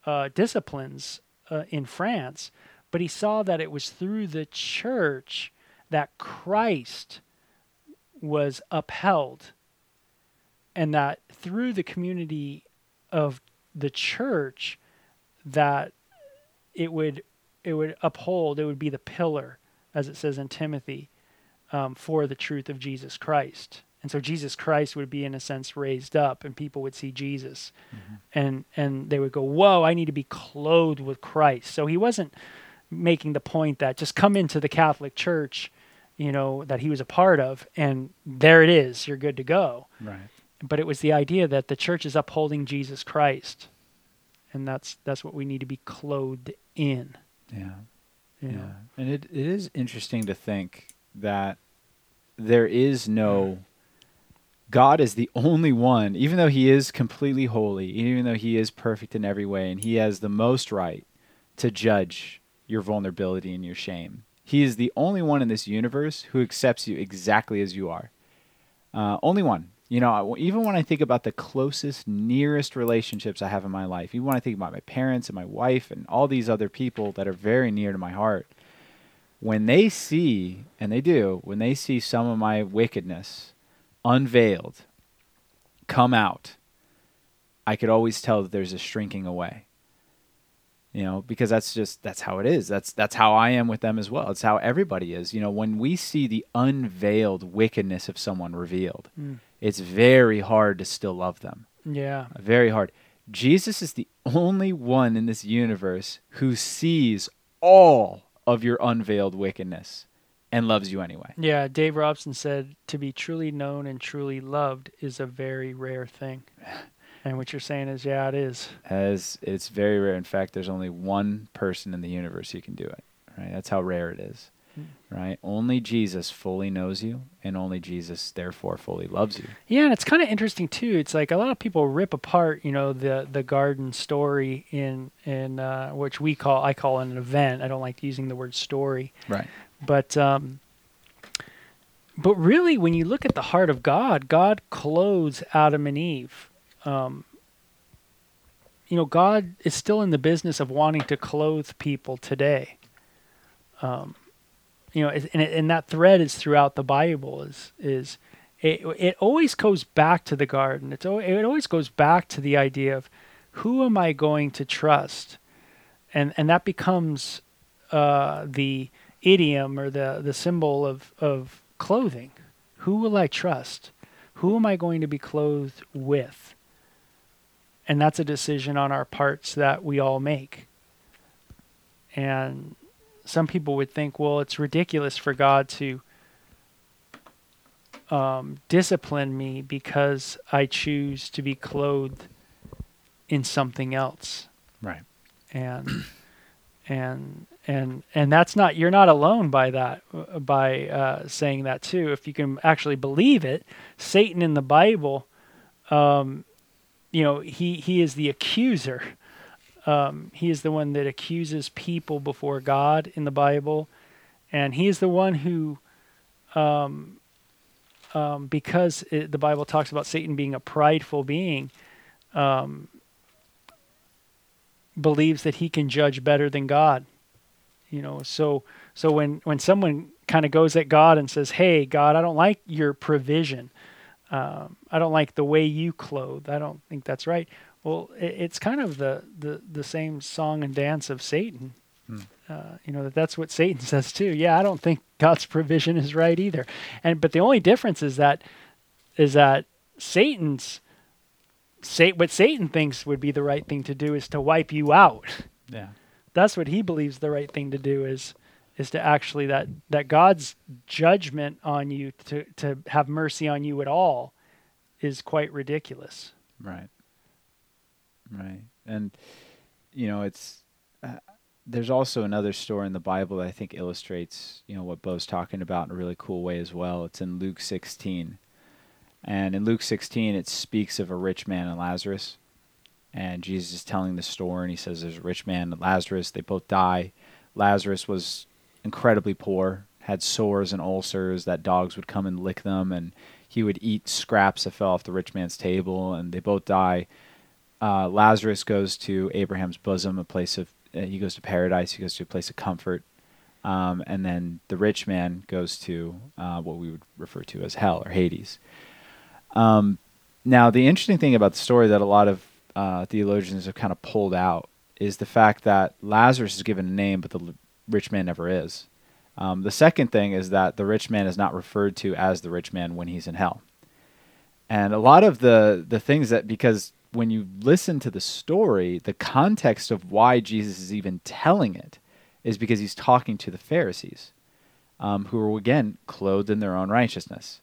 uh, disciplines uh, in France, but he saw that it was through the church that Christ was upheld, and that through the community of the church that it would it would uphold it would be the pillar as it says in timothy um, for the truth of jesus christ and so jesus christ would be in a sense raised up and people would see jesus mm-hmm. and and they would go whoa i need to be clothed with christ so he wasn't making the point that just come into the catholic church you know that he was a part of and there it is you're good to go Right. but it was the idea that the church is upholding Jesus Christ, and that's that's what we need to be clothed in. Yeah. You Yeah. And it, it is interesting to think that there is no God is the only one, even though he is completely holy, even though he is perfect in every way, and he has the most right to judge your vulnerability and your shame. He is the only one in this universe who accepts you exactly as you are. Uh, only one. You know, even when I think about the closest, nearest relationships I have in my life, even when I think about my parents and my wife and all these other people that are very near to my heart, when they see, and they do, when they see some of my wickedness unveiled come out, I could always tell that there's a shrinking away. You know, because that's just that's how it is. That's that's how I am with them as well. It's how everybody is. You know, when we see the unveiled wickedness of someone revealed, Mm. it's very hard to still love them. Yeah, Very hard. Jesus is the only one in this universe who sees all of your unveiled wickedness and loves you anyway. yeah. Dave Robson said to be truly known and truly loved is a very rare thing, and what you're saying is, yeah, it is. As it's very rare. In fact, there's only one person in the universe who can do it. Right? That's how rare it is. Mm. Right? Only Jesus fully knows you, and only Jesus therefore fully loves you. Yeah, and it's kind of interesting too. It's like a lot of people rip apart, you know, the the garden story in in uh, which we call I call an event. I don't like using the word story. Right. But um, but really, when you look at the heart of God, God clothes Adam and Eve. Um, you know, God is still in the business of wanting to clothe people today. Um, you know, and, and that thread is throughout the Bible. Is is it? It always goes back to the garden. It's it always goes back to the idea of who am I going to trust, and and that becomes uh, the idiom or the the symbol of of clothing. Who will I trust? Who am I going to be clothed with? And that's a decision on our parts that we all make. And some people would think, well, it's ridiculous for God to um, discipline me because I choose to be clothed in something else. Right. And and and and that's not you're not alone by that by uh, saying that too. If you can actually believe it, Satan in the Bible, um, you know, he he is the accuser. Um, he is the one that accuses people before God in the Bible, and he is the one who, um, um, because it, the Bible talks about Satan being a prideful being, um, believes that he can judge better than God. You know, so so when when someone kind of goes at God and says, "Hey, God, I don't like your provision. Um, I don't like the way you clothe. I don't think that's right." Well, it, it's kind of the, the the same song and dance of Satan. Hmm. Uh, you know that that's what Satan says too. Yeah, I don't think God's provision is right either. And but the only difference is that is that Satan's say what Satan thinks would be the right thing to do is to wipe you out. Yeah. That's what he believes the right thing to do is is to actually that that God's judgment on you to to have mercy on you at all is quite ridiculous. Right. Right. And you know, it's uh, there's also another story in the Bible that I think illustrates, you know, what Bo's talking about in a really cool way as well. It's in Luke 16. And in Luke 16, it speaks of a rich man and Lazarus. And Jesus is telling the story, and he says there's a rich man and Lazarus. They both die. Lazarus was incredibly poor, had sores and ulcers that dogs would come and lick them, and he would eat scraps that fell off the rich man's table, and they both die. Uh, Lazarus goes to Abraham's bosom, a place of, uh, he goes to paradise, he goes to a place of comfort. Um, and then the rich man goes to uh, what we would refer to as hell or Hades. Um, now, the interesting thing about the story that a lot of uh, theologians have kind of pulled out is the fact that Lazarus is given a name, but the rich man never is. Um, the second thing is that the rich man is not referred to as the rich man when he's in hell. And a lot of the, the things that, because when you listen to the story, the context of why Jesus is even telling it is because he's talking to the Pharisees, um, who are, again, clothed in their own righteousness.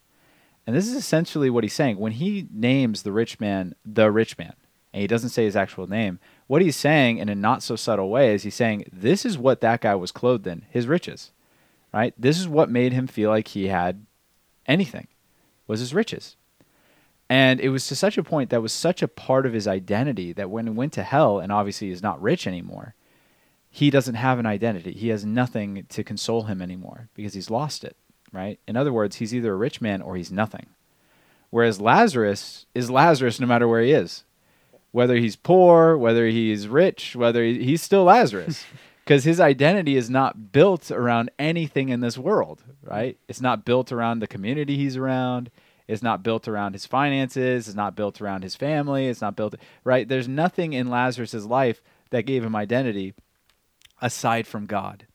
And this is essentially what he's saying. When he names the rich man the rich man, and he doesn't say his actual name, what he's saying in a not so subtle way is he's saying, This is what that guy was clothed in, his riches. Right? This is what made him feel like he had anything, was his riches. And it was to such a point that was such a part of his identity that when he went to hell and obviously is not rich anymore, he doesn't have an identity. He has nothing to console him anymore because he's lost it right? In other words, he's either a rich man or he's nothing. Whereas Lazarus is Lazarus no matter where he is. Whether he's poor, whether he's rich, whether he, he's still Lazarus. Because his identity is not built around anything in this world, right? It's not built around the community he's around. It's not built around his finances. It's not built around his family. It's not built, right? There's nothing in Lazarus's life that gave him identity aside from God.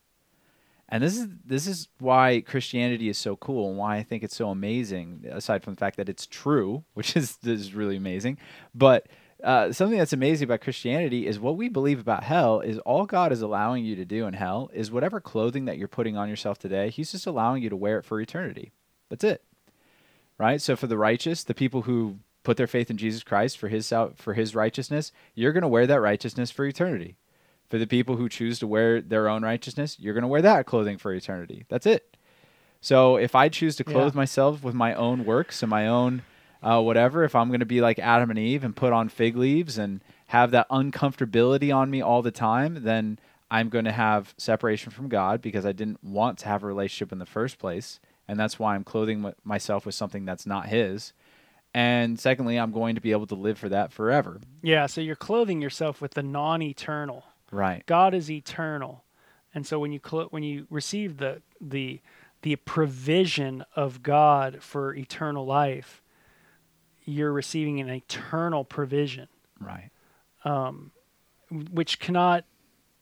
And this is this is why Christianity is so cool and why I think it's so amazing. Aside from the fact that it's true, which is is really amazing, but uh, something that's amazing about Christianity is what we believe about hell is all God is allowing you to do in hell is whatever clothing that you're putting on yourself today, He's just allowing you to wear it for eternity. That's it, right? So for the righteous, the people who put their faith in Jesus Christ for His for His righteousness, you're going to wear that righteousness for eternity. For the people who choose to wear their own righteousness, you're going to wear that clothing for eternity. That's it. So if I choose to clothe Yeah. myself with my own works and my own uh, whatever, if I'm going to be like Adam and Eve and put on fig leaves and have that uncomfortability on me all the time, then I'm going to have separation from God because I didn't want to have a relationship in the first place. And that's why I'm clothing myself with something that's not His. And secondly, I'm going to be able to live for that forever. Yeah, so you're clothing yourself with the non-eternal. Right. God is eternal, and so when you clo- when you receive the the the provision of God for eternal life, you're receiving an eternal provision, Right. which cannot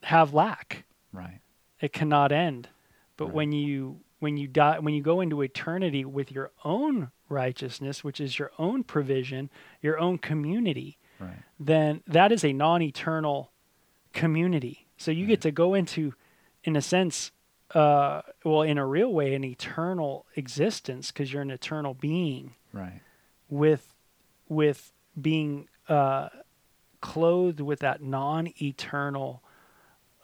have lack. Right. It cannot end. But Right. when you when you die when you go into eternity with your own righteousness, which is your own provision, your own community, Right. then that is a non-eternal community. So you get to go into, in a sense, uh, well, in a real way, an eternal existence because you're an eternal being Right. with with being uh, clothed with that non-eternal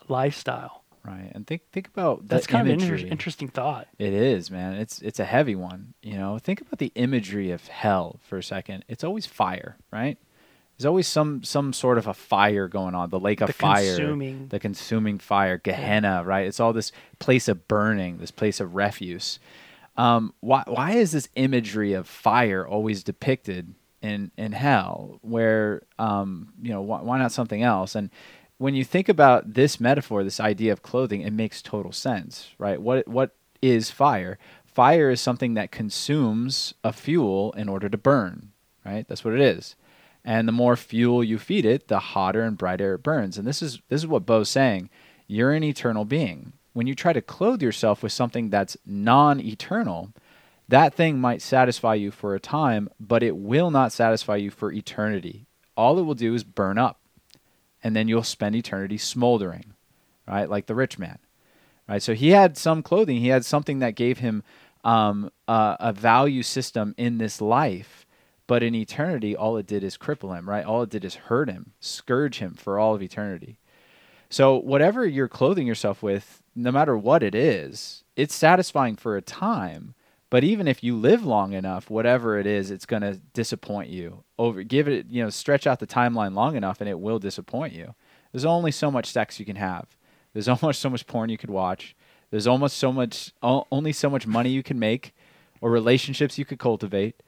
lifestyle. Right. And think think about That's kind of an inter- interesting thought. It is, man. It's it's a heavy one. You know, think about the imagery of hell for a second. It's always fire, right? There's always some some sort of a fire going on. The lake of The fire, consuming- the consuming fire, Gehenna, right? It's all this place of burning, this place of refuse. Um, why why is this imagery of fire always depicted in in hell? Where um, you know why, why not something else? And when you think about this metaphor, this idea of clothing, it makes total sense, right? What what is fire? Fire is something that consumes a fuel in order to burn, right? That's what it is. And the more fuel you feed it, the hotter and brighter it burns. And this is this is what Bo's saying. You're an eternal being. When you try to clothe yourself with something that's non-eternal, that thing might satisfy you for a time, but it will not satisfy you for eternity. All it will do is burn up and then you'll spend eternity smoldering, right? Like the rich man, right? So he had some clothing, he had something that gave him um, a, a value system in this life, but in eternity, all it did is cripple him, right? All it did is hurt him, scourge him for all of eternity. So whatever you're clothing yourself with, no matter what it is, it's satisfying for a time. But even if you live long enough, whatever it is, it's going to disappoint you. Over, give it, you know, stretch out the timeline long enough, and it will disappoint you. There's only so much sex you can have. There's almost so much porn you could watch. There's almost so much, only so much money you can make, or relationships you could cultivate,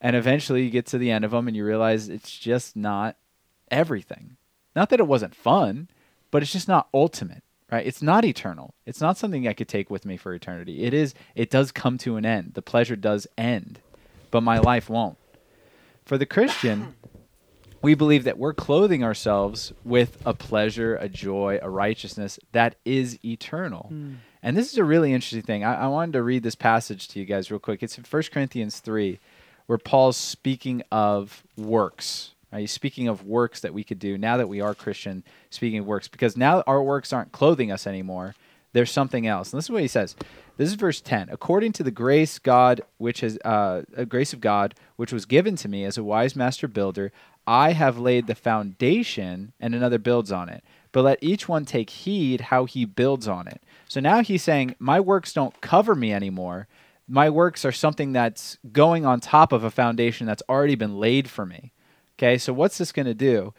and eventually you get to the end of them and you realize it's just not everything. Not that it wasn't fun, but it's just not ultimate right? It's not eternal. It's not something i could take with me for eternity. It is it does come to an end. The pleasure does end but my life won't. For the christian we believe that we're clothing ourselves with a pleasure a joy a righteousness that is eternal. Hmm. And this is a really interesting thing. I, I wanted to read this passage to you guys real quick. It's in 1 corinthians 3 where paul's speaking of works Right? Speaking of works that we could do now that we are Christian, speaking of works, because now our works aren't clothing us anymore. There's something else. And this is what he says. This is verse 10. According to the grace God, which has uh, a grace of God, which was given to me as a wise master builder, I have laid the foundation, and another builds on it. But let each one take heed how he builds on it. So now he's saying, my works don't cover me anymore. My works are something that's going on top of a foundation that's already been laid for me. Okay, so what's this going to do?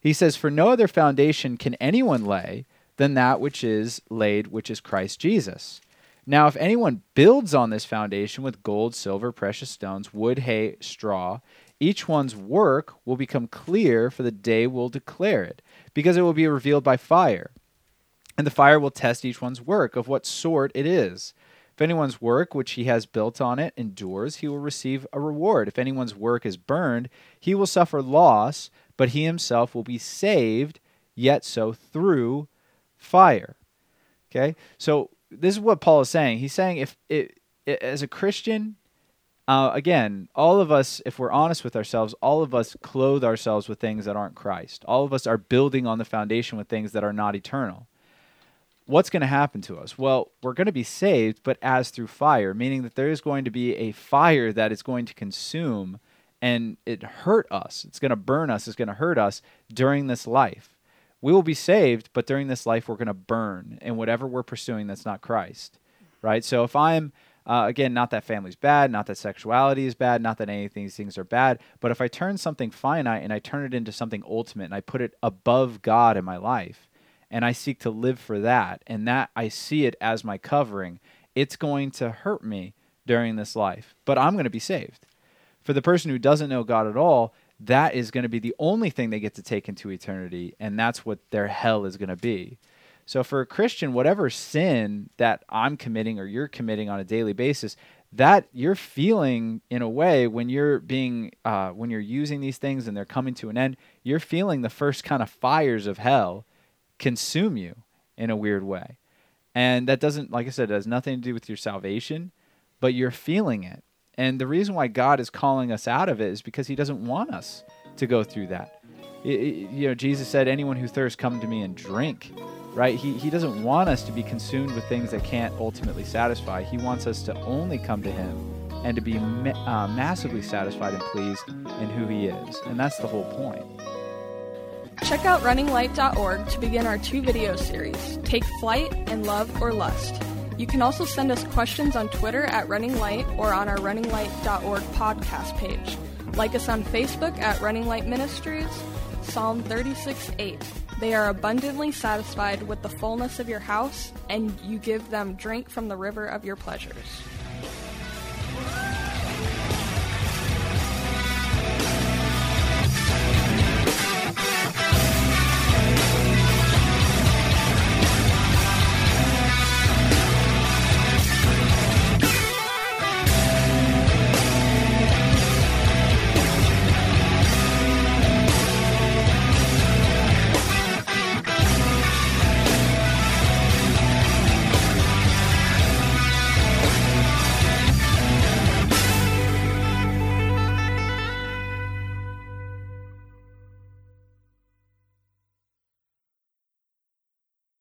He says, For no other foundation can anyone lay than that which is laid, which is Christ Jesus. Now, if anyone builds on this foundation with gold, silver, precious stones, wood, hay, straw, each one's work will become clear, for the day will declare it, because it will be revealed by fire. And the fire will test each one's work of what sort it is. If anyone's work which he has built on it endures, he will receive a reward. If anyone's work is burned, he will suffer loss, but he himself will be saved, yet so through fire. Okay? So this is what Paul is saying. He's saying if it, it as a Christian, uh, again, all of us, if we're honest with ourselves, all of us clothe ourselves with things that aren't Christ. All of us are building on the foundation with things that are not eternal what's going to happen to us? Well, we're going to be saved, but as through fire, meaning that there is going to be a fire that is going to consume and it hurt us. It's going to burn us. It's going to hurt us during this life. We will be saved, but during this life, we're going to burn in whatever we're pursuing that's not Christ, right? So if I'm uh, again, not that family's bad, not that sexuality is bad, not that any of these things are bad, but if I turn something finite and I turn it into something ultimate and I put it above God in my life, and I seek to live for that, and that I see it as my covering, it's going to hurt me during this life, but I'm going to be saved. For the person who doesn't know God at all, that is going to be the only thing they get to take into eternity, and that's what their hell is going to be. So for a Christian, whatever sin that I'm committing or you're committing on a daily basis, that you're feeling in a way when you're being uh, when you're using these things and they're coming to an end, you're feeling the first kind of fires of hell consume you in a weird way. And that doesn't, like I said, it has nothing to do with your salvation, but you're feeling it. And the reason why God is calling us out of it is because He doesn't want us to go through that. I- I- you know, Jesus said, "Anyone who thirsts, come to me and drink." right? He, he doesn't want us to be consumed with things that can't ultimately satisfy. He wants us to only come to Him and to be ma- uh, massively satisfied and pleased in who He is. And that's the whole point. Check out runninglight.org to begin our two video series Take Flight and Love or Lust. You can also send us questions on Twitter at Running Light or on our runninglight.org podcast page. Like us on Facebook at Running Light Ministries, Psalm 36 8. They are abundantly satisfied with the fullness of your house, and you give them drink from the river of your pleasures.